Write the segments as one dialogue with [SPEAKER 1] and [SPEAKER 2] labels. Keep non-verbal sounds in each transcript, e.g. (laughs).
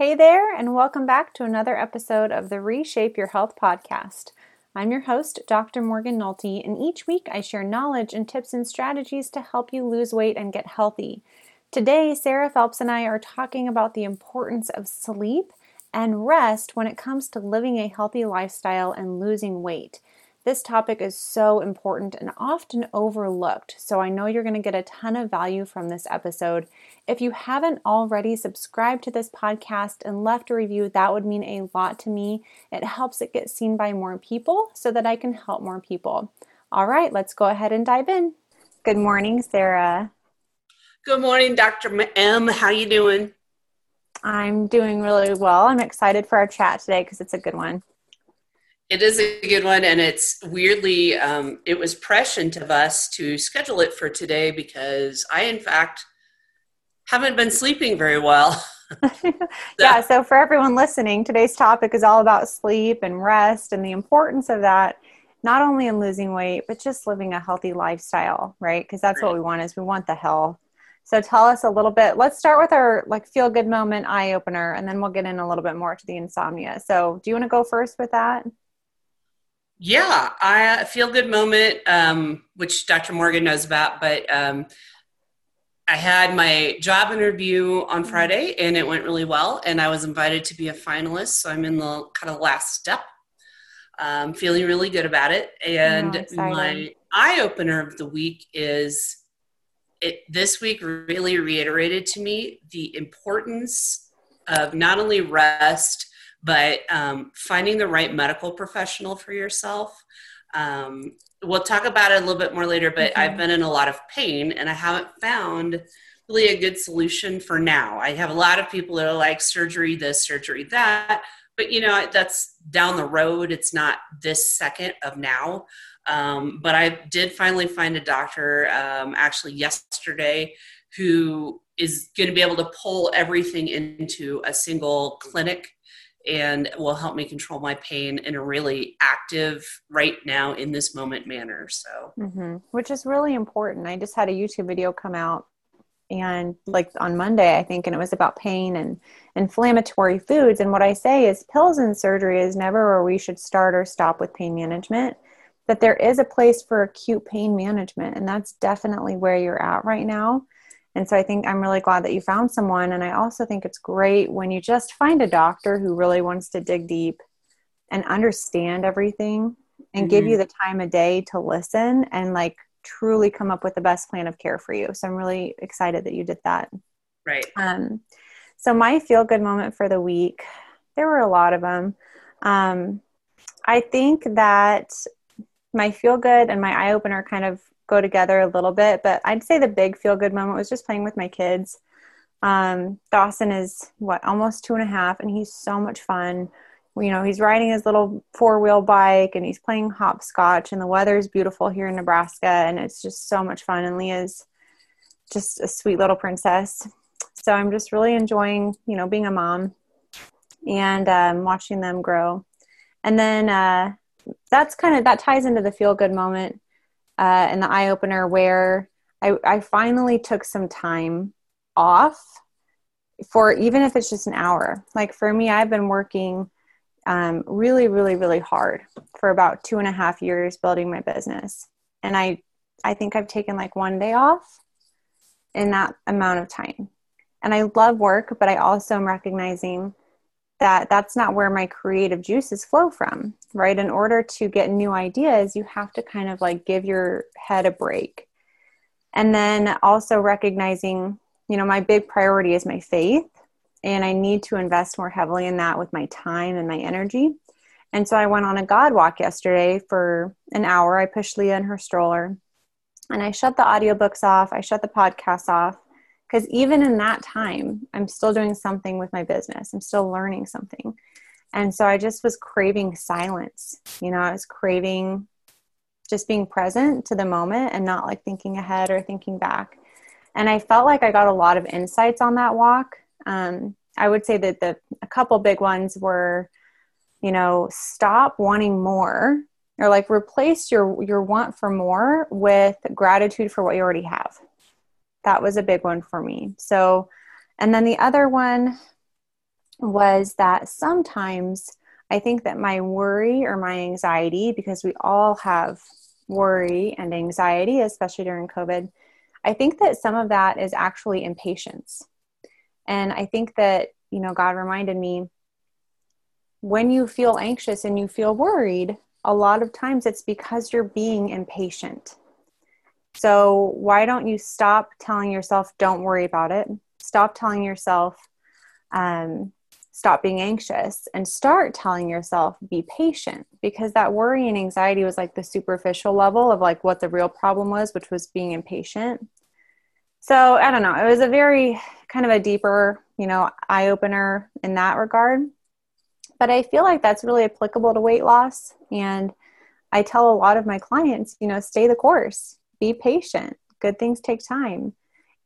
[SPEAKER 1] Hey there, and welcome back to another episode of the Reshape Your Health podcast. I'm your host, Dr. Morgan Nolte, and each week I share knowledge and tips and strategies to help you lose weight and get healthy. Today, Sarah Phelps and I are talking about the importance of sleep and rest when it comes to living a healthy lifestyle and losing weight. This topic is so important and often overlooked, so I know you're going to get a ton of value from this episode. If you haven't already subscribed to this podcast and left a review, that would mean a lot to me. It helps it get seen by more people so that I can help more people. All right, let's go ahead and dive in. Good morning, Sarah.
[SPEAKER 2] Good morning, Dr. M. How you doing?
[SPEAKER 1] I'm doing really well. I'm excited for our chat today because it's a good one.
[SPEAKER 2] It is a good one, and it's weirdly, um, it was prescient of us to schedule it for today because I, in fact, haven't been sleeping very well.
[SPEAKER 1] so. (laughs) (laughs) yeah, so for everyone listening, today's topic is all about sleep and rest and the importance of that, not only in losing weight, but just living a healthy lifestyle, right? Because that's right. what we want is we want the health. So tell us a little bit. Let's start with our like feel good moment eye opener, and then we'll get in a little bit more to the insomnia. So do you want to go first with that?
[SPEAKER 2] Yeah, I feel good moment, um, which Dr. Morgan knows about, but um, I had my job interview on mm-hmm. Friday and it went really well, and I was invited to be a finalist. So I'm in the kind of last step. Um, feeling really good about it. And my eye opener of the week is it this week really reiterated to me the importance of not only rest but um, finding the right medical professional for yourself. Um, we'll talk about it a little bit more later, but mm-hmm. I've been in a lot of pain and I haven't found really a good solution for now. I have a lot of people that are like surgery this, surgery that, but you know, that's down the road. It's not this second of now. Um, but I did finally find a doctor um, actually yesterday who is going to be able to pull everything into a single clinic and will help me control my pain in a really active right now in this moment manner so.
[SPEAKER 1] Mm-hmm. which is really important. I just had a youtube video come out and like on monday i think and it was about pain and inflammatory foods and what i say is pills and surgery is never where we should start or stop with pain management that there is a place for acute pain management and that's definitely where you're at right now and so I think I'm really glad that you found someone. And I also think it's great when you just find a doctor who really wants to dig deep and understand everything and mm-hmm. give you mm-hmm. the time of day to listen and like truly come up with the best plan of care for you. So I'm really excited that you did that.
[SPEAKER 2] Right.
[SPEAKER 1] Um, so my feel good moment for the week, there were a lot of them. Um, I think that my feel good and my eye opener kind of go together a little bit. But I'd say the big feel good moment was just playing with my kids. Um, Dawson is what almost two and a half, and he's so much fun. You know, he's riding his little four wheel bike and he's playing hopscotch, and the weather is beautiful here in Nebraska, and it's just so much fun. And Leah's just a sweet little princess. So I'm just really enjoying, you know, being a mom and um, watching them grow. And then uh, that's kind of that ties into the feel good moment uh, and the eye opener where I, I finally took some time off for even if it's just an hour. Like for me, I've been working um, really, really, really hard for about two and a half years building my business, and I I think I've taken like one day off in that amount of time. And I love work, but I also am recognizing that that's not where my creative juices flow from, right? In order to get new ideas, you have to kind of like give your head a break. And then also recognizing, you know, my big priority is my faith, and I need to invest more heavily in that with my time and my energy. And so I went on a God walk yesterday for an hour. I pushed Leah in her stroller and I shut the audiobooks off, I shut the podcasts off because even in that time i'm still doing something with my business. I'm still learning something. And so i just was craving silence. You know i was craving just being present to the moment and not like thinking ahead or thinking back. And i felt like i got a lot of insights on that walk. Um, i would say that the a couple big ones were you know stop wanting more or like replace your your want for more with gratitude for what you already have that was a big one for me. So, and then the other one was that sometimes I think that my worry or my anxiety, because we all have worry and anxiety, especially during COVID, I think that some of that is actually impatience. And I think that, you know, God reminded me when you feel anxious and you feel worried, a lot of times it's because you're being impatient. So, why don't you stop telling yourself, don't worry about it? Stop telling yourself, um, stop being anxious and start telling yourself be patient. Because that worry and anxiety was like the superficial level of like what the real problem was which was being impatient. So i don't know. It was a very kind of a deeper you know eye opener in that regard. But i feel like that's really applicable to weight loss. And i tell a lot of my clients you know stay the course be patient. Good things take time.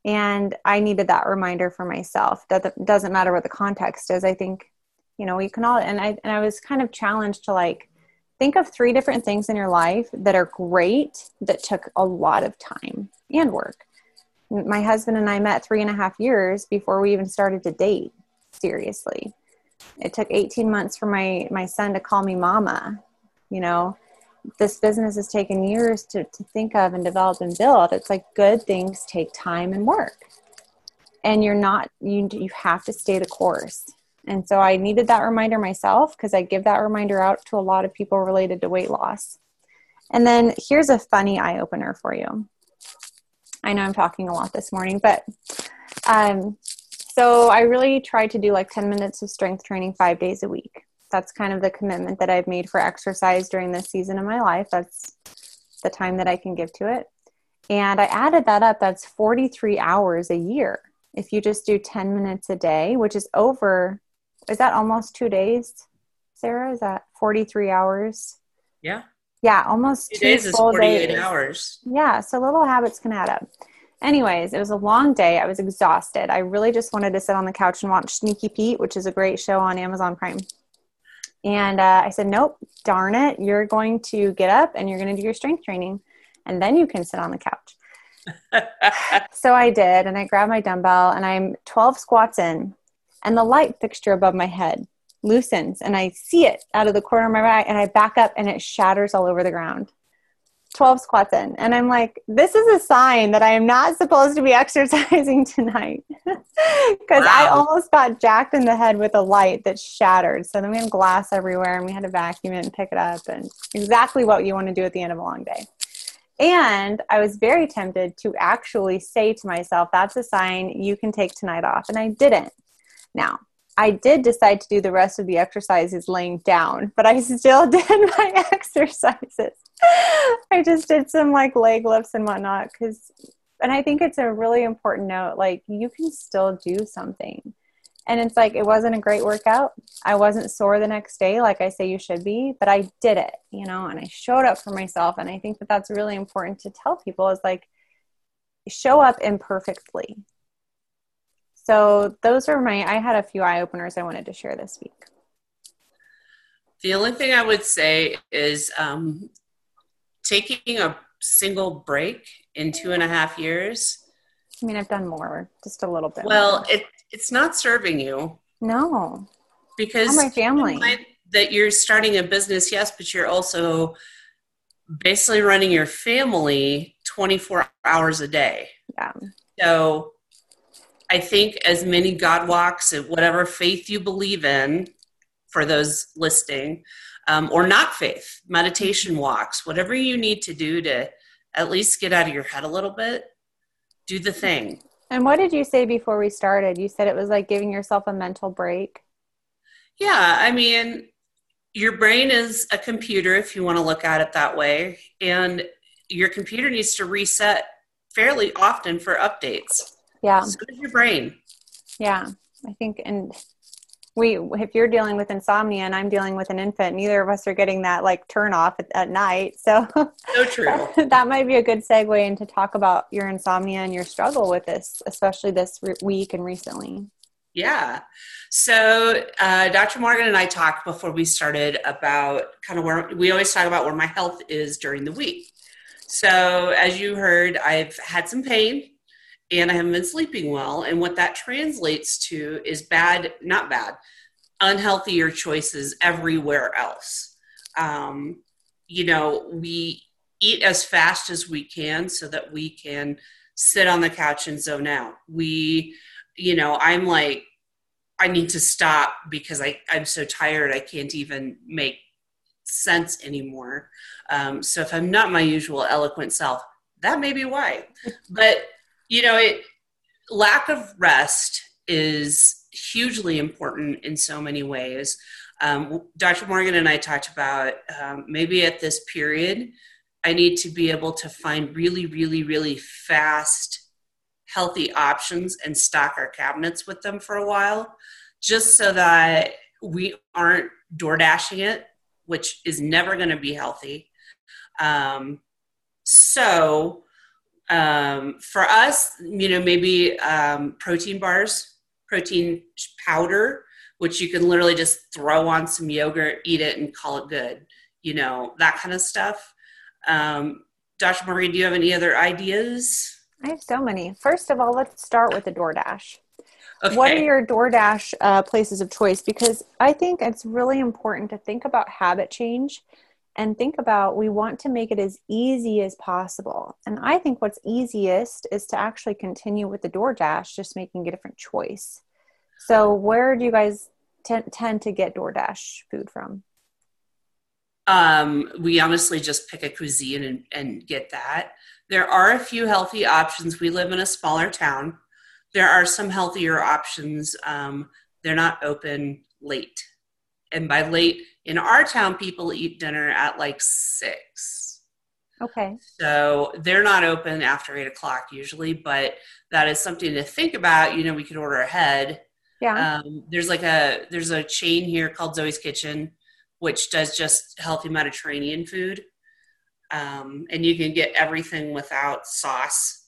[SPEAKER 1] And i needed that reminder for myself. That doesn't matter what the context is. I think you know you can all and i and i was kind of challenged to like think of three different things in your life that are great that took a lot of time and work. My husband and i met three and a half years before we even started to date seriously. It took 18 months for my my son to call me mama you know this business has taken years to, to think of and develop and build it's like good things take time and work. And you're not you you have to stay the course. And so i needed that reminder myself because i give that reminder out to a lot of people related to weight loss. And then here's a funny eye opener for you. I know i'm talking a lot this morning but um so i really tried to do like 10 minutes of strength training five days a week that's kind of the commitment that I've made for exercise during this season of my life. That's the time that I can give to it. And I added that up. That's 43 hours a year. If you just do 10 minutes a day, which is over, is that almost two days, Sarah? Is that 43 hours?
[SPEAKER 2] Yeah.
[SPEAKER 1] Yeah, almost
[SPEAKER 2] two, two days full is 48 days. hours.
[SPEAKER 1] Yeah, so little habits can add up. Anyways, it was a long day. I was exhausted. I really just wanted to sit on the couch and watch Sneaky Pete, which is a great show on Amazon Prime. And uh, I said, nope, darn it. You're going to get up and you're going to do your strength training. And then you can sit on the couch. (laughs) so I did. And I grabbed my dumbbell and I'm 12 squats in. And the light fixture above my head loosens. And I see it out of the corner of my eye. And I back up and it shatters all over the ground. 12 squats in. And I'm like, this is a sign that I am not supposed to be (laughs) exercising tonight. (laughs) Because wow. I almost got jacked in the head with a light that shattered. So then we had glass everywhere and we had to vacuum it and pick it up. And exactly what you want to do at the end of a long day. And I was very tempted to actually say to myself, that's a sign you can take tonight off. And I didn't. Now, I did decide to do the rest of the exercises laying down, but I (laughs) still did my (laughs) exercises. I just did some like leg lifts and whatnot because, and I think it's a really important note. Like, you can still do something. And it's like, it wasn't a great workout. I wasn't sore the next day, like I say you should be, but I did it, you know, and I showed up for myself. And I think that that's really important to tell people is like, show up imperfectly so those are my i had a few eye openers i wanted to share this week.
[SPEAKER 2] The only thing i would say is um, taking a single break in two and a half years.
[SPEAKER 1] I mean i've done more just a little bit.
[SPEAKER 2] Well more. it it's not serving you.
[SPEAKER 1] No.
[SPEAKER 2] Because
[SPEAKER 1] my family.
[SPEAKER 2] that you're starting a business yes but you're also basically running your family 24 hours a day.
[SPEAKER 1] Yeah.
[SPEAKER 2] So I think as many God walks whatever faith you believe in for those listing, um, or not faith, meditation walks, whatever you need to do to at least get out of your head a little bit, do the thing.
[SPEAKER 1] And what did you say before we started? You said it was like giving yourself a mental break.
[SPEAKER 2] Yeah, I mean, your brain is a computer if you want to look at it that way, and your computer needs to reset fairly often for updates.
[SPEAKER 1] Yeah.
[SPEAKER 2] So your brain.
[SPEAKER 1] Yeah. I think, and we, if you're dealing with insomnia and I'm dealing with an infant, neither of us are getting that like turn off at, at night. So, (laughs)
[SPEAKER 2] so true. (laughs)
[SPEAKER 1] that might be a good segue into talk about your insomnia and your struggle with this, especially this re- week and recently.
[SPEAKER 2] Yeah. So, uh, Dr. Morgan and I talked before we started about kind of where we always talk about where my health is during the week. So, as you heard, I've had some pain and I haven't been sleeping well. And what that translates to is bad, not bad, unhealthier choices everywhere else. Um, you know, we eat as fast as we can so that we can sit on the couch and zone out. We, you know, I'm like, I need to stop because I, I'm so tired I can't even make sense anymore. Um, so if I'm not my usual eloquent self, that may be why. But you know, it lack of rest is hugely important in so many ways. Um, Dr. Morgan and I talked about um, maybe at this period, I need to be able to find really, really, really fast, healthy options and stock our cabinets with them for a while, just so that we aren't door dashing it, which is never going to be healthy. Um, so, um, for us, you know, maybe um, protein bars, protein powder, which you can literally just throw on some yogurt, eat it, and call it good. You know, that kind of stuff. Um, Dr. Marie, do you have any other ideas?
[SPEAKER 1] I have so many. First of all, let's start with the DoorDash. Okay. What are your DoorDash uh, places of choice? Because I think it's really important to think about habit change and think about we want to make it as easy as possible. And I think what's easiest is to actually continue with the DoorDash, just making a different choice. So, where do you guys t- tend to get DoorDash food from?
[SPEAKER 2] Um, we honestly just pick a cuisine and, and get that. There are a few healthy options. We live in a smaller town. There are some healthier options. Um, they're not open late. And by late, in our town, people eat dinner at like six.
[SPEAKER 1] Okay.
[SPEAKER 2] So they're not open after eight o'clock usually, but that is something to think about. You know, we could order ahead.
[SPEAKER 1] Yeah.
[SPEAKER 2] Um, there's like a there's a chain here called Zoe's Kitchen, which does just healthy Mediterranean food, um, and you can get everything without sauce.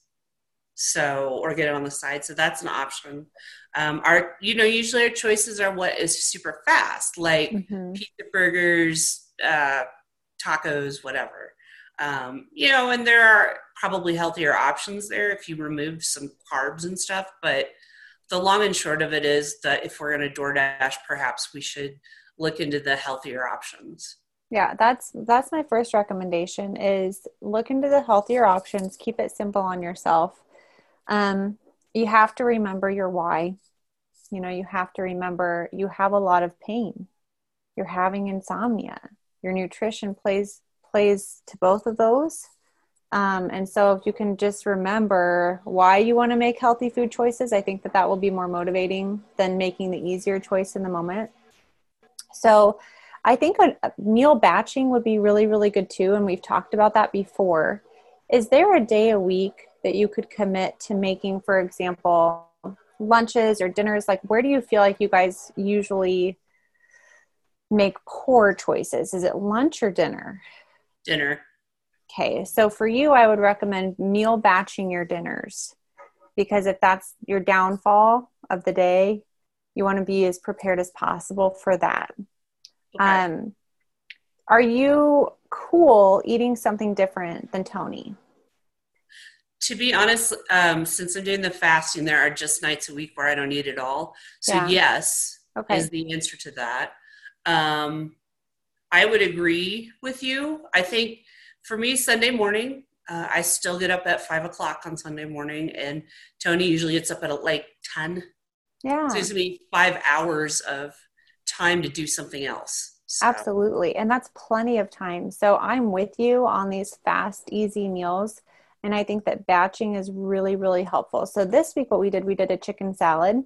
[SPEAKER 2] So or get it on the side. So that's an option. Um, our, you know, usually our choices are what is super fast, like mm-hmm. pizza burgers, uh, tacos, whatever. Um, you know, and there are probably healthier options there if you remove some carbs and stuff. But the long and short of it is that if we're going to DoorDash, perhaps we should look into the healthier options.
[SPEAKER 1] Yeah, that's that's my first recommendation is look into the healthier options, keep it simple on yourself. Um, you have to remember your why. You know you have to remember you have a lot of pain. You're having insomnia. Your nutrition plays plays to both of those. Um, and so if you can just remember why you want to make healthy food choices i think that that will be more motivating than making the easier choice in the moment. So i think meal batching would be really really good too and we've talked about that before. Is there a day a week that you could commit to making for example lunches or dinners? Like where do you feel like you guys usually make poor choices? Is it lunch or dinner?
[SPEAKER 2] Dinner.
[SPEAKER 1] Okay so for you i would recommend meal batching your dinners. Because if that's your downfall of the day you want to be as prepared as possible for that. Okay. um are you cool eating something different than tony
[SPEAKER 2] to be honest, um, since I'm doing the fasting, there are just nights a week where I don't eat at all. So yeah. yes, okay. is the answer to that. Um, I would agree with you. I think for me, Sunday morning, uh, I still get up at five o'clock on Sunday morning, and Tony usually gets up at like ten.
[SPEAKER 1] Yeah,
[SPEAKER 2] so it's gonna be five hours of time to do something else.
[SPEAKER 1] So. Absolutely, and that's plenty of time. So I'm with you on these fast, easy meals and I think that batching is really, really helpful. So this week, what we did, we did a chicken salad.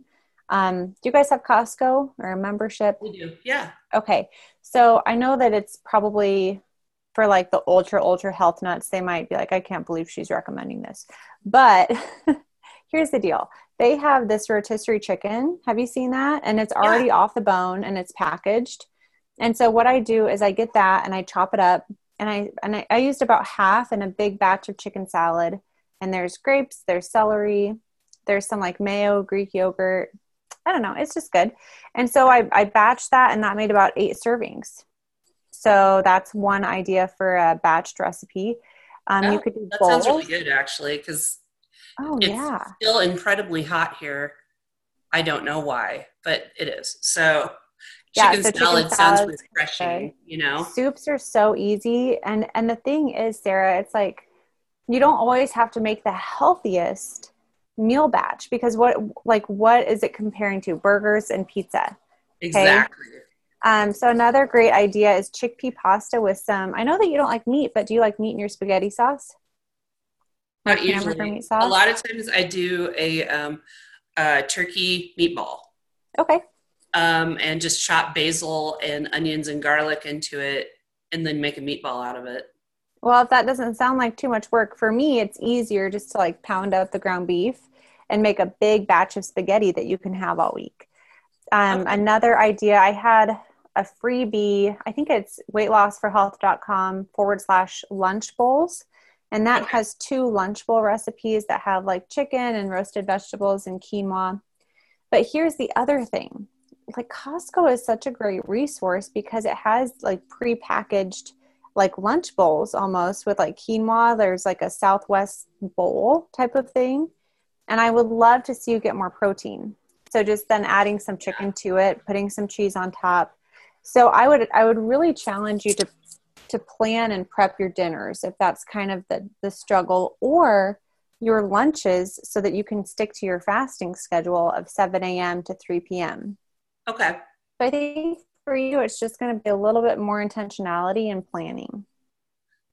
[SPEAKER 1] Um, do you guys have Costco or a membership?
[SPEAKER 2] We do, yeah.
[SPEAKER 1] Okay. So I know that it's probably for like the ultra, ultra health nuts, they might be like, I can't believe she's recommending this. But (laughs) here's the deal they have this rotisserie chicken. Have you seen that? And it's already yeah. off the bone and it's packaged. And so what I do is I get that and I chop it up and I and I, I used about half in a big batch of chicken salad. And there's grapes, there's celery, there's some like mayo, Greek yogurt. I don't know, it's just good. And so I, I batched that, and that made about eight servings. So that's one idea for a batched recipe. Um,
[SPEAKER 2] that,
[SPEAKER 1] you could do
[SPEAKER 2] that bowls. sounds really good, actually, because
[SPEAKER 1] oh
[SPEAKER 2] it's
[SPEAKER 1] yeah,
[SPEAKER 2] still incredibly hot here. I don't know why, but it is. So
[SPEAKER 1] Yeah,
[SPEAKER 2] chicken
[SPEAKER 1] so chicken
[SPEAKER 2] salad sounds refreshing. You know.
[SPEAKER 1] soups are so easy and and the thing is sarah it's like you don't always have to make the healthiest meal batch because what like what is it comparing to burgers and pizza
[SPEAKER 2] Exactly.
[SPEAKER 1] um, so another great idea is chickpea pasta with some i know that you don't like meat but do you like meat in your spaghetti sauce
[SPEAKER 2] Not usually.
[SPEAKER 1] meat sauce?
[SPEAKER 2] A lot of times I do a um, uh, turkey meatball.
[SPEAKER 1] okay
[SPEAKER 2] um, and just chop basil and onions and garlic into it and then make a meatball out of it.
[SPEAKER 1] Well, if that doesn't sound like too much work for me, it's easier just to like pound out the ground beef and make a big batch of spaghetti that you can have all week. Um,
[SPEAKER 2] Okay.
[SPEAKER 1] Another idea I had a freebie, I think it's weightlossforhealth.com forward slash lunch bowls. And that
[SPEAKER 2] Okay.
[SPEAKER 1] has two lunch bowl recipes that have like chicken and roasted vegetables and quinoa. But here's the other thing like Costco is such a great resource because it has like pre-packaged like lunch bowls almost with like quinoa. There's like a Southwest bowl type of thing. And I would love to see you get more protein. So just then adding some chicken to it, putting some cheese on top. So I would I would really challenge you to to plan and prep your dinners if that's kind of the the struggle or your lunches so that you can stick to your fasting schedule of 7 a.m. to 3 p.m.
[SPEAKER 2] Okay.
[SPEAKER 1] I think for you, it's just going to be a little bit more intentionality and planning.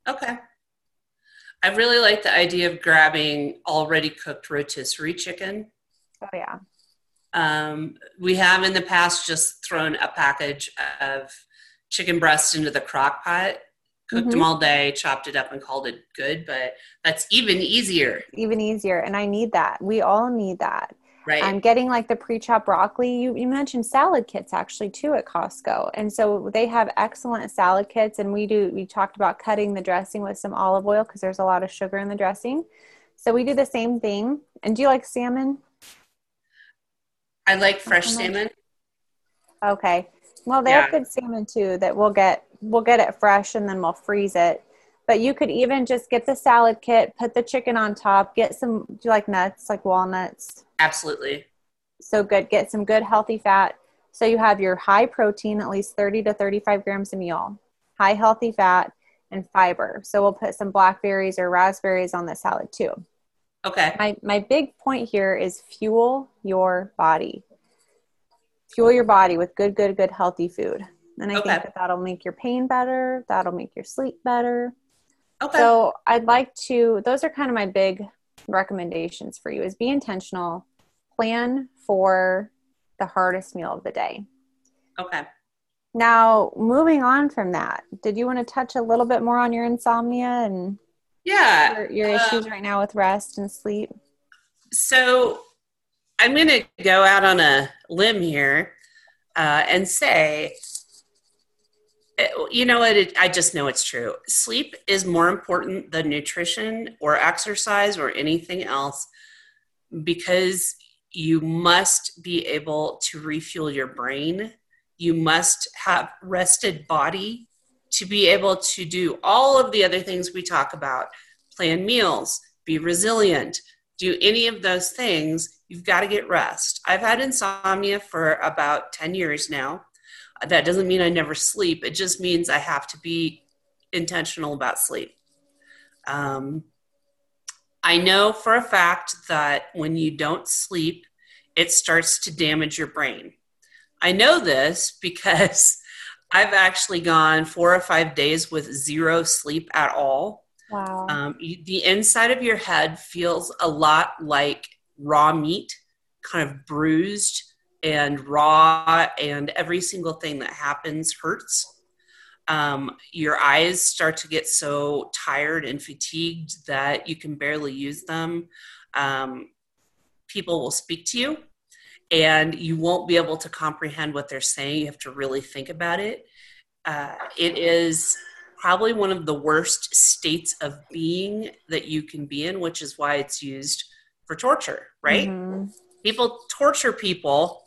[SPEAKER 2] Okay. I really like the idea of grabbing already cooked rotisserie chicken.
[SPEAKER 1] Oh yeah,
[SPEAKER 2] Um, we have in the past just thrown a package of chicken breast into the crock pot, cooked them
[SPEAKER 1] Mhm.
[SPEAKER 2] all day, chopped it up, and called it good. But that's even easier,
[SPEAKER 1] even easier. And I need that. We all need that.
[SPEAKER 2] Right?
[SPEAKER 1] I'm getting like the pre-chopped broccoli. You, you mentioned salad kits actually too at Costco, and so they have excellent salad kits. And we do. We talked about cutting the dressing with some olive oil because there's a lot of sugar in the dressing. So we do the same thing. And do you like salmon?
[SPEAKER 2] I like fresh salmon.
[SPEAKER 1] Okay. Well, they
[SPEAKER 2] Yeah.
[SPEAKER 1] have good salmon too that we'll get we'll get it fresh and then we'll freeze it. But you could even just get the salad kit, put the chicken on top, get some do you like nuts, like walnuts?
[SPEAKER 2] Absolutely.
[SPEAKER 1] So good. Get some good healthy fat. So you have your high protein, at least 30 to 35 grams a meal, high healthy fat, and fiber. So we'll put some blackberries or raspberries on the salad too.
[SPEAKER 2] Okay.
[SPEAKER 1] my my big point here is fuel your body fuel your body with good good good healthy food and i
[SPEAKER 2] Okay.
[SPEAKER 1] think that that'll make your pain better that'll make your sleep better
[SPEAKER 2] Okay.
[SPEAKER 1] so i'd like to those are kind of my big recommendations for you is be intentional plan for the hardest meal of the day
[SPEAKER 2] okay.
[SPEAKER 1] now moving on from that did you want to touch a little bit more on your insomnia and
[SPEAKER 2] Yeah.
[SPEAKER 1] your, your
[SPEAKER 2] um,
[SPEAKER 1] issues right now with rest and sleep
[SPEAKER 2] So I'm going to go out on a limb here uh, and say, you know what? I just know it's true. Sleep is more important than nutrition or exercise or anything else because you must be able to refuel your brain. You must have rested body to be able to do all of the other things we talk about plan meals, be resilient, do any of those things, you've got to get rest. I've had insomnia for about 10 years now. That doesn't mean I never sleep, it just means I have to be intentional about sleep. Um, I know for a fact that when you don't sleep, it starts to damage your brain. I know this (laughs) because I've actually gone four or five days with zero sleep at all.
[SPEAKER 1] wow
[SPEAKER 2] Um, you, the inside of your head feels a lot like raw meat, kind of bruised and raw, and every single thing that happens hurts. Um, your eyes start to get so tired and fatigued that you can barely use them. Um, people will speak to you, and you won't be able to comprehend what they're saying. You have to really think about it. Uh, it is probably one of the worst states of being that you can be in, which is why it's used for torture, right?
[SPEAKER 1] Mhm.
[SPEAKER 2] People torture people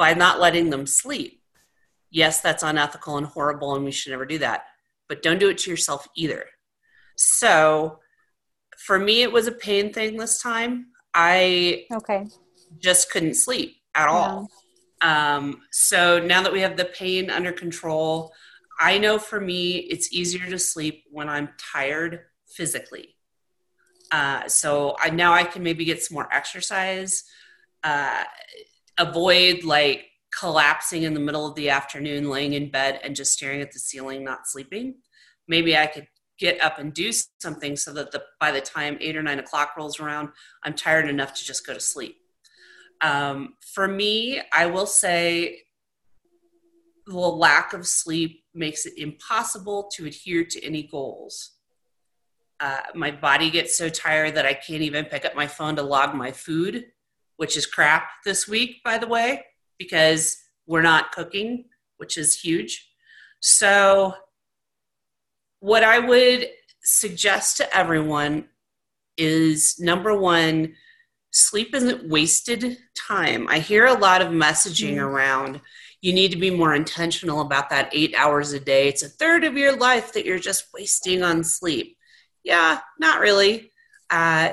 [SPEAKER 2] by not letting them sleep. Yes, that's unethical and horrible, and we should never do that. But don't do it to yourself either. So, for me, it was a pain thing this time. I
[SPEAKER 1] okay
[SPEAKER 2] just couldn't sleep at all. Um, so now that we have the pain under control, I know for me it's easier to sleep when I'm tired physically. Uh, so I now I can maybe get some more exercise, uh, avoid like collapsing in the middle of the afternoon, laying in bed and just staring at the ceiling, not sleeping. Maybe I could get up and do something so that the, by the time eight or nine o'clock rolls around, I'm tired enough to just go to sleep. Um, for me, I will say the lack of sleep makes it impossible to adhere to any goals. Uh, my body gets so tired that I can't even pick up my phone to log my food, which is crap this week, by the way, because we're not cooking, which is huge. So, what I would suggest to everyone is number one, sleep isn't wasted time. I hear a lot of messaging mm. around you need to be more intentional about that eight hours a day. It's a third of your life that you're just wasting on sleep. Yeah, not really. Uh,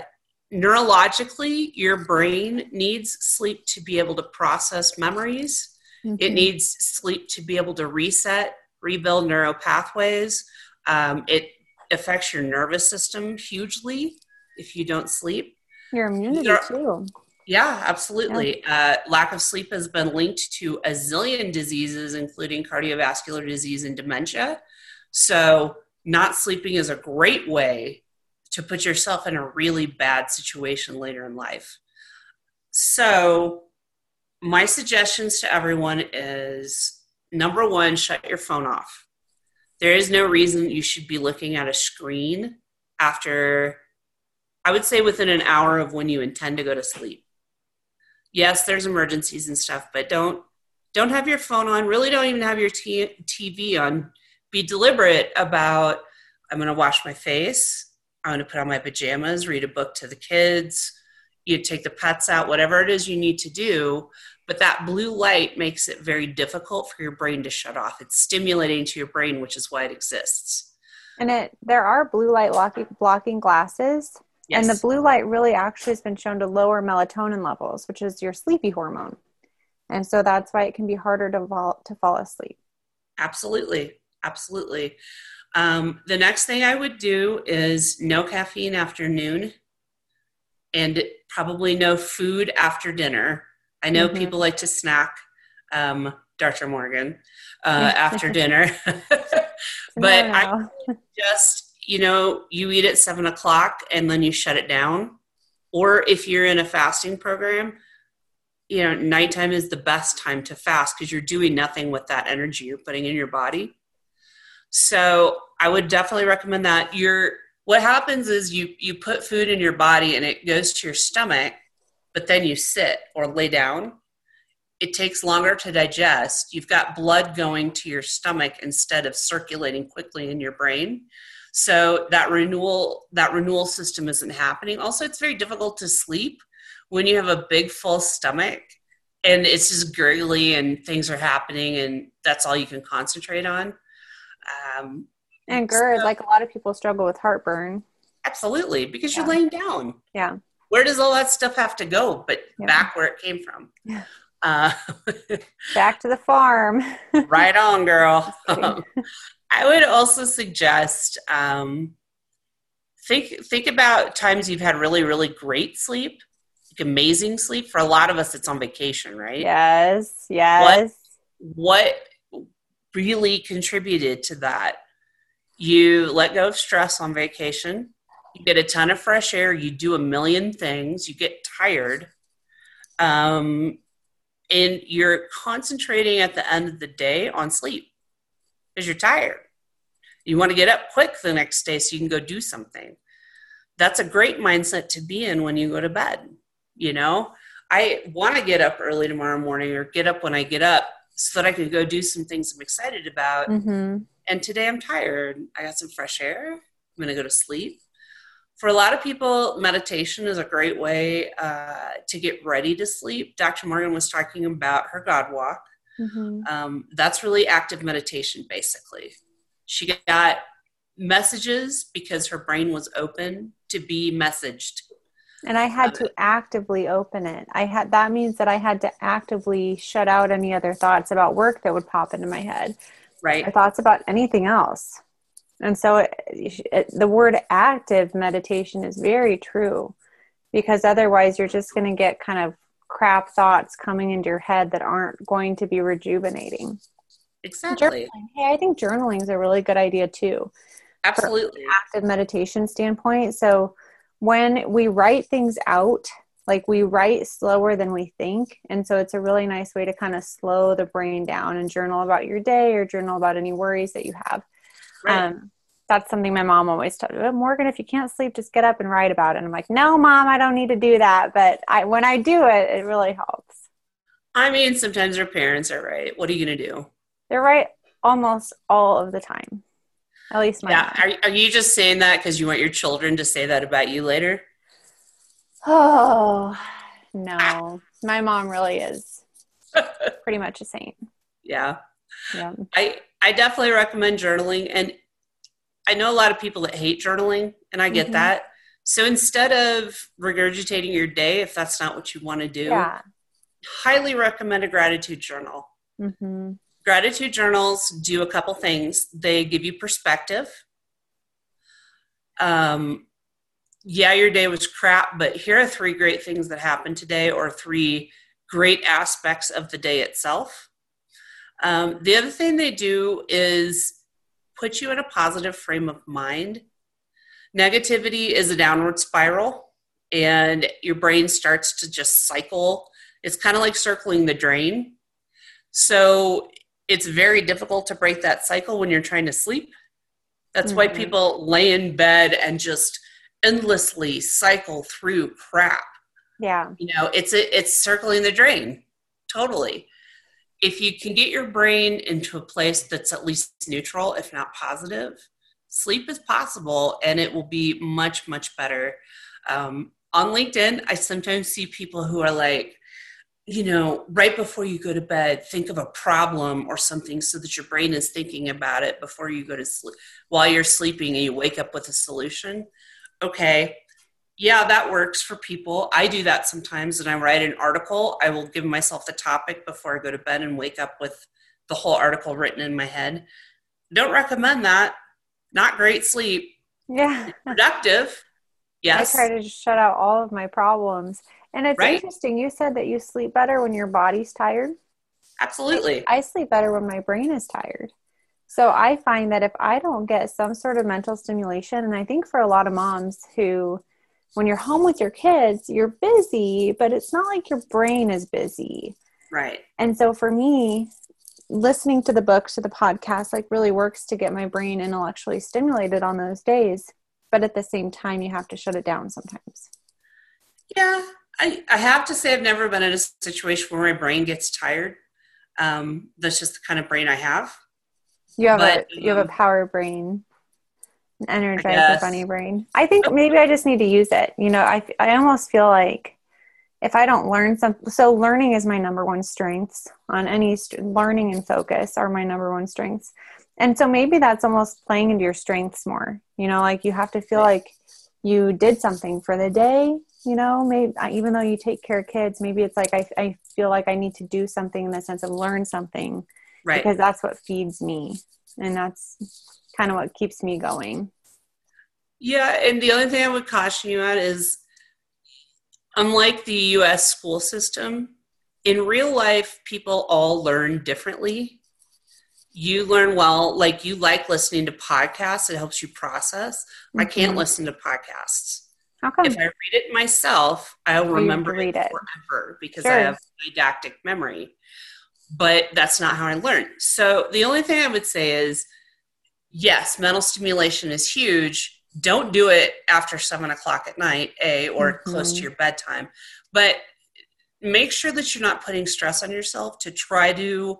[SPEAKER 2] neurologically, your brain needs sleep to be able to process memories. Mm-hmm. It needs sleep to be able to reset, rebuild neural pathways. Um, it affects your nervous system hugely if you don't sleep.
[SPEAKER 1] Your immunity there, too.
[SPEAKER 2] Yeah, absolutely. Yeah. Uh, lack of sleep has been linked to a zillion diseases, including cardiovascular disease and dementia. So, not sleeping is a great way to put yourself in a really bad situation later in life. So, my suggestions to everyone is number one, shut your phone off. There is no reason you should be looking at a screen after, I would say, within an hour of when you intend to go to sleep. Yes, there's emergencies and stuff, but don't don't have your phone on. Really, don't even have your t- TV on. Be deliberate about. I'm going to wash my face. I'm going to put on my pajamas, read a book to the kids. You take the pets out, whatever it is you need to do. But that blue light makes it very difficult for your brain to shut off. It's stimulating to your brain which is why it exists.
[SPEAKER 1] And it there are blue light blocking, blocking glasses. Yes. and the blue light really actually has been shown to lower melatonin levels which is your sleepy hormone. And so that's why it can be harder to fall to fall asleep.
[SPEAKER 2] Absolutely. Absolutely um, the next thing i would do is no caffeine after noon and probably no food after dinner I know mm-hmm. people like to snack, um, Dr. Morgan, uh, (laughs) after dinner, (laughs) but I just, you know, you eat at seven o'clock and then you shut it down. Or if you're in a fasting program, you know, nighttime is the best time to fast because you're doing nothing with that energy you're putting in your body. So I would definitely recommend that. You're what happens is you you put food in your body and it goes to your stomach but then you sit or lay down, it takes longer to digest. You've got blood going to your stomach instead of circulating quickly in your brain. So that renewal that renewal system isn't happening. Also, it's very difficult to sleep when you have a big full stomach and it's just gurgly and things are happening and that's all you can concentrate on. Um,
[SPEAKER 1] and GERD, so, like a lot of people struggle with heartburn.
[SPEAKER 2] Absolutely, because yeah. you're laying down.
[SPEAKER 1] Yeah
[SPEAKER 2] where does all that stuff have to go but yeah. back where it came from
[SPEAKER 1] yeah. uh, (laughs) back to the farm (laughs)
[SPEAKER 2] right on girl (laughs) um, i would also suggest um, think think about times you've had really really great sleep like amazing sleep for a lot of us it's on vacation right
[SPEAKER 1] yes yes
[SPEAKER 2] what, what really contributed to that. You let go of stress on vacation. You get a ton of fresh air. You do a million things. You get tired. Um, and you're concentrating at the end of the day on sleep because you're tired. You want to get up quick the next day so you can go do something. That's a great mindset to be in when you go to bed you know? I want to get up early tomorrow morning or get up when i get up so that i can go do some things i'm excited about mm-hmm. and today i'm tired i got some fresh air i'm going to go to sleep for a lot of people, meditation is a great way uh, to get ready to sleep. Dr. Morgan was talking about her God walk. Mm-hmm. Um, that's really active meditation, basically. She got messages because her brain was open to be messaged.
[SPEAKER 1] And I had to actively open it. I had that means that I had to actively shut out any other thoughts about work that would pop into my head.
[SPEAKER 2] Right.
[SPEAKER 1] Or thoughts about anything else. And so it, it, the word active meditation is very true because otherwise you're just going to get kind of crap thoughts coming into your head that aren't going to be rejuvenating.
[SPEAKER 2] Exactly.
[SPEAKER 1] Journaling. Hey, I think journaling is a really good idea too.
[SPEAKER 2] Absolutely.
[SPEAKER 1] active meditation standpoint. So when we write things out, like we write slower than we think. And so it's a really nice way to kind of slow the brain down and journal about your day or journal about any worries that you have. Right. Um, that's something my mom always told me. Morgan, if you can't sleep, just get up and write about it. And I'm like, no, mom, I don't need to do that. But I, when I do it, it really helps.
[SPEAKER 2] I mean, sometimes our parents are right. What are you going to do?
[SPEAKER 1] They're right almost all of the time. At least my
[SPEAKER 2] yeah. Are, are you just saying that because you want your children to say that about you later?
[SPEAKER 1] Oh no, my mom really is (laughs) pretty much a saint.
[SPEAKER 2] Yeah. Yeah. I I definitely recommend journaling, and I know a lot of people that hate journaling, and I get mm-hmm. that. So instead of regurgitating your day, if that's not what you want to do, yeah. highly recommend a gratitude journal. Mm-hmm. Gratitude journals do a couple things. They give you perspective. Um, yeah, your day was crap, but here are three great things that happened today, or three great aspects of the day itself. Um, the other thing they do is put you in a positive frame of mind. Negativity is a downward spiral, and your brain starts to just cycle. It's kind of like circling the drain. So it's very difficult to break that cycle when you're trying to sleep. That's mm-hmm. why people lay in bed and just endlessly cycle through crap.
[SPEAKER 1] Yeah.
[SPEAKER 2] You know, it's a, it's circling the drain. Totally. If you can get your brain into a place that's at least neutral, if not positive, sleep is possible and it will be much, much better. Um, on LinkedIn, I sometimes see people who are like, you know, right before you go to bed, think of a problem or something so that your brain is thinking about it before you go to sleep while you're sleeping and you wake up with a solution. Okay, yeah, that works for people. I do that sometimes and I write an article. I will give myself the topic before I go to bed and wake up with the whole article written in my head. Don't recommend that. Not great sleep.
[SPEAKER 1] Yeah.
[SPEAKER 2] Productive. (laughs) Yes.
[SPEAKER 1] I try to just shut out all of my problems and it's right? interesting. You said that you sleep better when your body's tired.
[SPEAKER 2] Absolutely.
[SPEAKER 1] I sleep better when my brain is tired. So I find that if I don't get some sort of mental stimulation, and I think for a lot of moms who, when you're home with your kids, you're busy, but it's not like your brain is busy.
[SPEAKER 2] Right.
[SPEAKER 1] And so for me, listening to the books to the podcast like really works to get my brain intellectually stimulated on those days. But at the same time, you have to shut it down sometimes.
[SPEAKER 2] Yeah, I, I have to say I've never been in a situation where my brain gets tired. Um, that's just the kind of brain I have.
[SPEAKER 1] You have but, a you um, have a power brain, an energizer bunny brain. I think maybe I just need to use it. You know, I I almost feel like if I don't learn some, so learning is my number one strengths on any st- learning and focus are my number one strengths. And so maybe that's almost playing into your strengths more. You know, like you have to feel like you did something for the day you know maybe even though you take care of kids maybe it's like I, I feel like i need to do something in the sense of learn something.
[SPEAKER 2] Right.
[SPEAKER 1] Because that's what feeds me and that's kind of what keeps me going.
[SPEAKER 2] Yeah and the only thing i would caution you on is unlike the us school system in real life people all learn differently you learn well like you like listening to podcasts it helps you process mm-hmm. i can't mm-hmm. listen to podcasts if I read it myself, I'll remember it, it, forever because sure. I have eidetic memory. But that's not how I learn. So the only thing I would say is yes, mental stimulation is huge. Don't do it after seven o'clock at night, A, or mm-hmm. close to your bedtime. But make sure that you're not putting stress on yourself to try to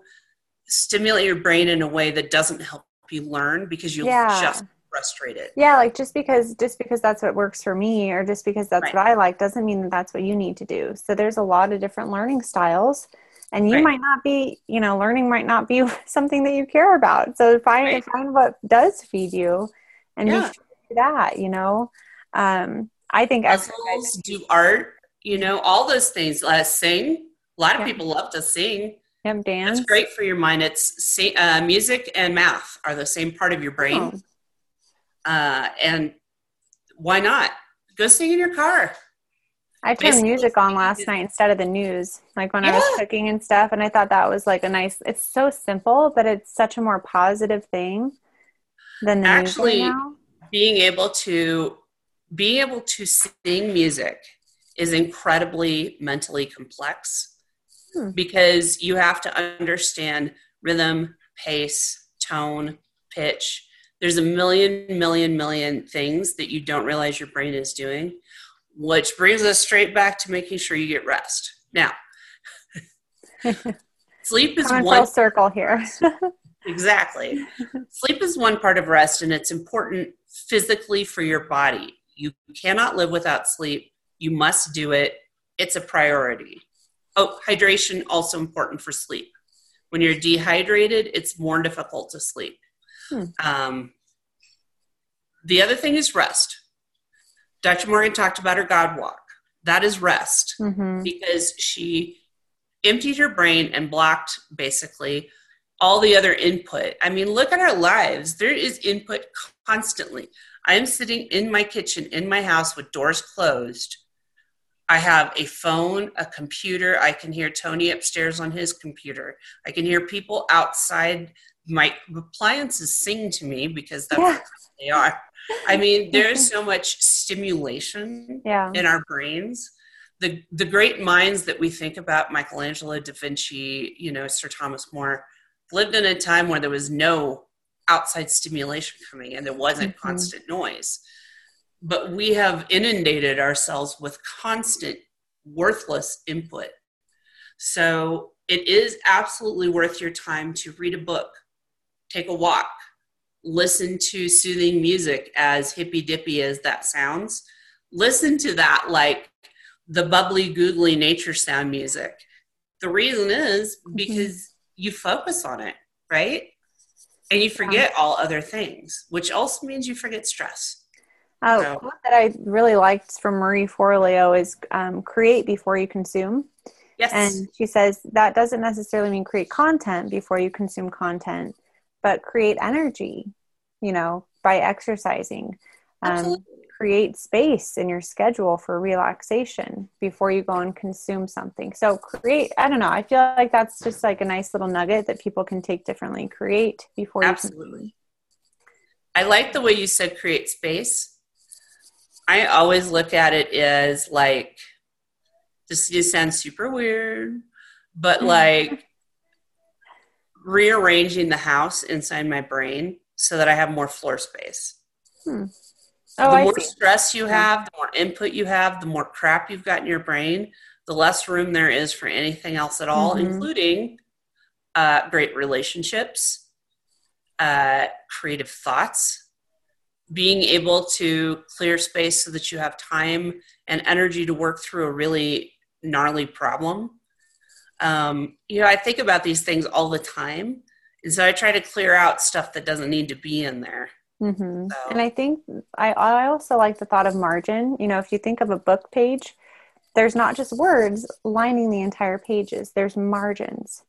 [SPEAKER 2] stimulate your brain in a way that doesn't help you learn because you'll yeah. just frustrated.
[SPEAKER 1] Yeah, like just because just because that's what works for me or just because that's right. what I like doesn't mean that that's what you need to do. So there's a lot of different learning styles and you right. might not be, you know, learning might not be (laughs) something that you care about. So find right. find what does feed you and yeah. that, you know. Um I think
[SPEAKER 2] puzzles,
[SPEAKER 1] exercise.
[SPEAKER 2] do art, you know, all those things. Uh, sing. A lot of
[SPEAKER 1] Yeah.
[SPEAKER 2] people love to sing.
[SPEAKER 1] Yep, dance.
[SPEAKER 2] It's great for your mind. It's uh, music and math are the same part of your brain.
[SPEAKER 1] Oh,
[SPEAKER 2] Uh, and why not? Go sing in your car.
[SPEAKER 1] I turned
[SPEAKER 2] Basically,
[SPEAKER 1] music on last night instead of the news, like when I was cooking and stuff. And I thought that was like a nice. It's so simple, but it's such a more positive thing than the
[SPEAKER 2] Actually, being able to being able to sing music is incredibly mentally complex
[SPEAKER 1] Hmm.
[SPEAKER 2] because you have to understand rhythm pace tone pitch there's a million million million things that you don't realize your brain is doing which brings us straight back to making sure you get rest now (laughs) sleep is one
[SPEAKER 1] full circle here. (laughs)
[SPEAKER 2] Exactly. Sleep is one part of rest, and it's important physically for your body. You cannot live without sleep. You must do it. It's a priority. Oh, hydration also important for sleep. When you're dehydrated, it's more difficult to sleep.
[SPEAKER 1] Hmm.
[SPEAKER 2] Um, the other thing is rest. Dr. Morgan talked about her God walk. That is rest
[SPEAKER 1] hmm
[SPEAKER 2] because she emptied her brain and blocked basically all the other input. I mean, look at our lives. There is input constantly. I am sitting in my kitchen in my house with doors closed. I have a phone, a computer. I can hear Tony upstairs on his computer. I can hear people outside. My appliances sing to me because that's
[SPEAKER 1] Yeah.
[SPEAKER 2] what they are. I mean, (laughs) there's so much stimulation
[SPEAKER 1] Yeah.
[SPEAKER 2] in our brains. The the great minds that we think about, Michelangelo, Da Vinci, you know, Sir Thomas More, lived in a time where there was no outside stimulation coming in. There wasn't
[SPEAKER 1] Mhm.
[SPEAKER 2] constant noise. But we have inundated ourselves with constant worthless input. So it is absolutely worth your time to read a book, take a walk, listen to soothing music, as hippy dippy as that sounds. Listen to that like the bubbly, googly nature sound music. The reason is mm-hmm. because you focus on it, right? And you forget all other things, which also means you forget stress.
[SPEAKER 1] Oh,
[SPEAKER 2] So-
[SPEAKER 1] quote that I really liked from Marie Forleo is um, create before you consume.
[SPEAKER 2] Yes.
[SPEAKER 1] And she says that doesn't necessarily mean create content before you consume content, but create energy, you know, by exercising. Um,
[SPEAKER 2] Absolutely.
[SPEAKER 1] create space in your schedule for relaxation before you go and consume something. So create, I don't know, I feel like that's just like a nice little nugget that people can take differently. Create before you
[SPEAKER 2] Absolutely. I like the way you said create space. I always look at it as like this just sounds super weird, but like rearranging the house inside my brain so that I have more floor space.
[SPEAKER 1] Oh,
[SPEAKER 2] the
[SPEAKER 1] I
[SPEAKER 2] more
[SPEAKER 1] see.
[SPEAKER 2] stress you have, the more input you have, the more crap you've got in your brain, the less room there is for anything else at all,
[SPEAKER 1] Mhm.
[SPEAKER 2] including uh, great relationships, uh, creative thoughts, being able to clear space so that you have time and energy to work through a really gnarly problem. Um, you know, I think about these things all the time. And so I try to clear out stuff that doesn't need to be in there.
[SPEAKER 1] hmm
[SPEAKER 2] So-
[SPEAKER 1] And I think I, I also like the thought of margin. You know, if you think of a book page, there's not just words lining the entire pages, there's margins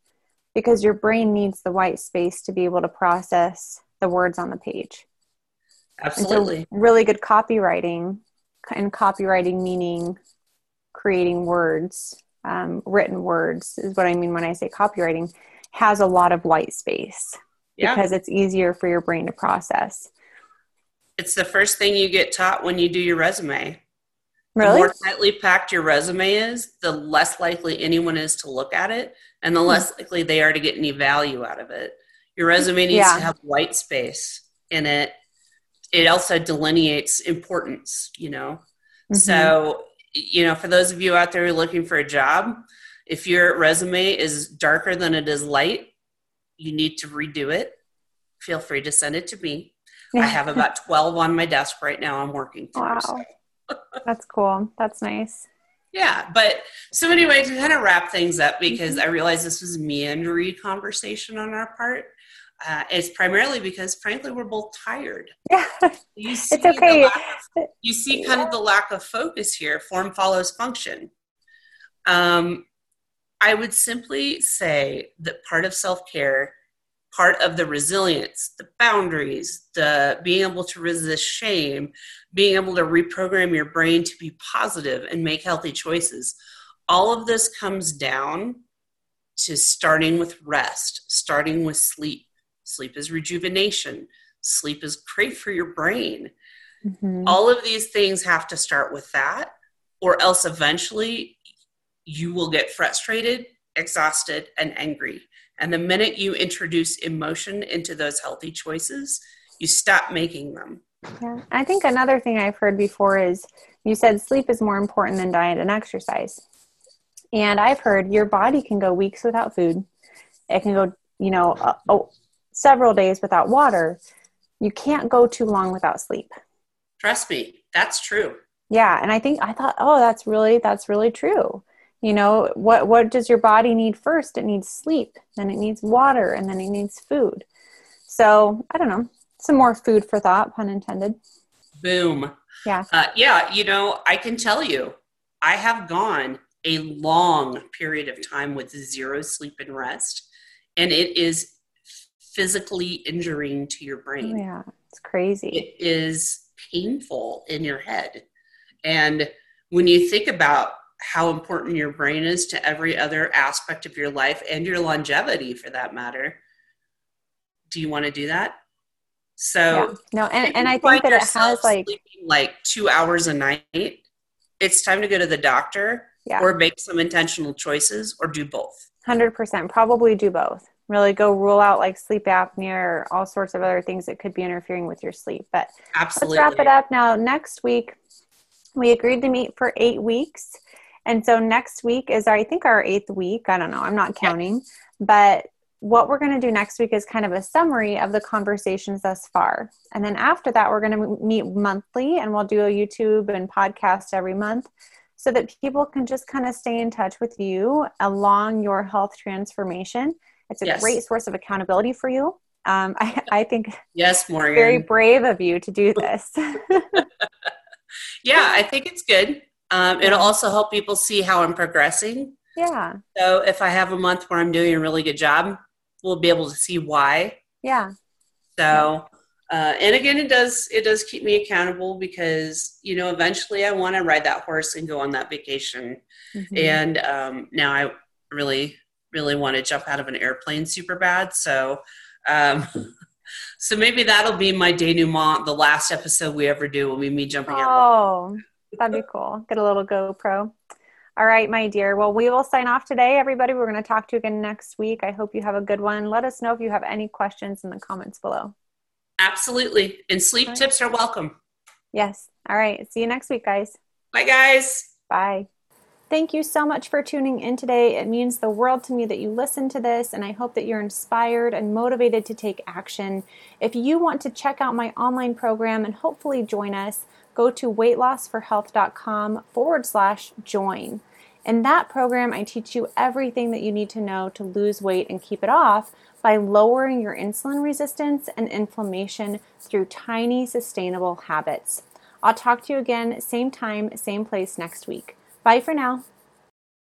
[SPEAKER 1] because your brain needs the white space to be able to process the words on the page. And so
[SPEAKER 2] Absolutely.
[SPEAKER 1] really good copywriting and copywriting meaning creating words, um, written words is what I mean when I say copywriting has a lot of white space
[SPEAKER 2] yeah.
[SPEAKER 1] because it's easier for your brain to process.
[SPEAKER 2] It's the first thing you get taught when you do your resume. The
[SPEAKER 1] Really?
[SPEAKER 2] more tightly packed your resume is, the less likely anyone is to look at it, and the less likely they are to get any value out of it. Your resume needs
[SPEAKER 1] Yeah.
[SPEAKER 2] to have white space in it. It also delineates importance, you know.
[SPEAKER 1] Mhm.
[SPEAKER 2] So, you know, for those of you out there looking for a job, if your resume is darker than it is light, you need to redo it. Feel free to send it to me. I have (laughs) about 12 on my desk right now I'm working through.
[SPEAKER 1] Wow.
[SPEAKER 2] so.
[SPEAKER 1] That's cool. That's nice.
[SPEAKER 2] Yeah, but so anyway, to kind of wrap things up, because mm-hmm. I realize this was meandery conversation on our part. Uh, it's primarily because, frankly, we're both tired.
[SPEAKER 1] Yeah,
[SPEAKER 2] you see
[SPEAKER 1] it's okay. Of, (laughs)
[SPEAKER 2] you see, kind of the lack of focus here. Form follows function. Um, I would simply say that part of self care, part of the resilience, the boundaries, the being able to resist shame, being able to reprogram your brain to be positive and make healthy choices, all of this comes down to starting with rest, starting with sleep. Sleep is rejuvenation, sleep is great for your brain. Mm-hmm. All of these things have to start with that, or else eventually you will get frustrated, exhausted, and angry. And the minute you introduce emotion into those healthy choices, you stop making them.
[SPEAKER 1] Yeah. I think another thing I've heard before is you said sleep is more important than diet and exercise. And I've heard your body can go weeks without food. It can go, you know, oh, several days without water. You can't go too long without sleep.
[SPEAKER 2] Trust me, that's true.
[SPEAKER 1] Yeah, and I think I thought, oh, that's really that's really true you know what what does your body need first it needs sleep then it needs water and then it needs food so i don't know some more food for thought pun intended
[SPEAKER 2] boom
[SPEAKER 1] yeah
[SPEAKER 2] uh, yeah you know i can tell you i have gone a long period of time with zero sleep and rest and it is physically injuring to your brain.
[SPEAKER 1] Oh, yeah it's crazy.
[SPEAKER 2] It is painful in your head. And when you think about how important your brain is to every other aspect of your life and your longevity for that matter do you want to do that? So
[SPEAKER 1] yeah. no and, and i think that it has like
[SPEAKER 2] like two hours a night it's time to go to the doctor yeah. or make some intentional choices or do both.
[SPEAKER 1] 100% probably do both really go rule out like sleep apnea or all sorts of other things that could be interfering with your sleep but
[SPEAKER 2] Absolutely.
[SPEAKER 1] let's wrap it up now next week we agreed to meet for eight weeks and so next week is, I think, our eighth week. I don't know, I'm not counting. But what we're going to do next week is kind of a summary of the conversations thus far. And then after that, we're going to meet monthly and we'll do a YouTube and podcast every month so that people can just kind of stay in touch with you along your health transformation. It's a yes. great source of accountability for you. Um, I, (laughs) I think
[SPEAKER 2] yes, Morgan,
[SPEAKER 1] very brave of you to do this. (laughs)
[SPEAKER 2] yeah, I think it's good. Um, it'll also help people see how I'm progressing.
[SPEAKER 1] Yeah.
[SPEAKER 2] So if I have a month where I'm doing a really good job, we'll be able to see why.
[SPEAKER 1] Yeah.
[SPEAKER 2] So, uh, and again, it does it does keep me accountable because you know eventually I want to ride that horse and go on that vacation, mm-hmm. and um, now I really really want to jump out of an airplane super bad. So. Um, (laughs) so maybe that'll be my denouement, the last episode we ever do will be me jumping
[SPEAKER 1] out. Oh, That'd be cool. Get a little GoPro. All right, my dear. Well, we will sign off today, everybody. We're going to talk to you again next week. I hope you have a good one. Let us know if you have any questions in the comments below.
[SPEAKER 2] Absolutely. And sleep right. tips are welcome.
[SPEAKER 1] Yes. All right. See you next week, guys.
[SPEAKER 2] Bye, guys.
[SPEAKER 1] Bye. Thank you so much for tuning in today. It means the world to me that you listen to this, and I hope that you're inspired and motivated to take action. If you want to check out my online program and hopefully join us, go to weightlossforhealth.com forward slash join. In that program, I teach you everything that you need to know to lose weight and keep it off by lowering your insulin resistance and inflammation through tiny, sustainable habits. I'll talk to you again, same time, same place next week. Bye for now.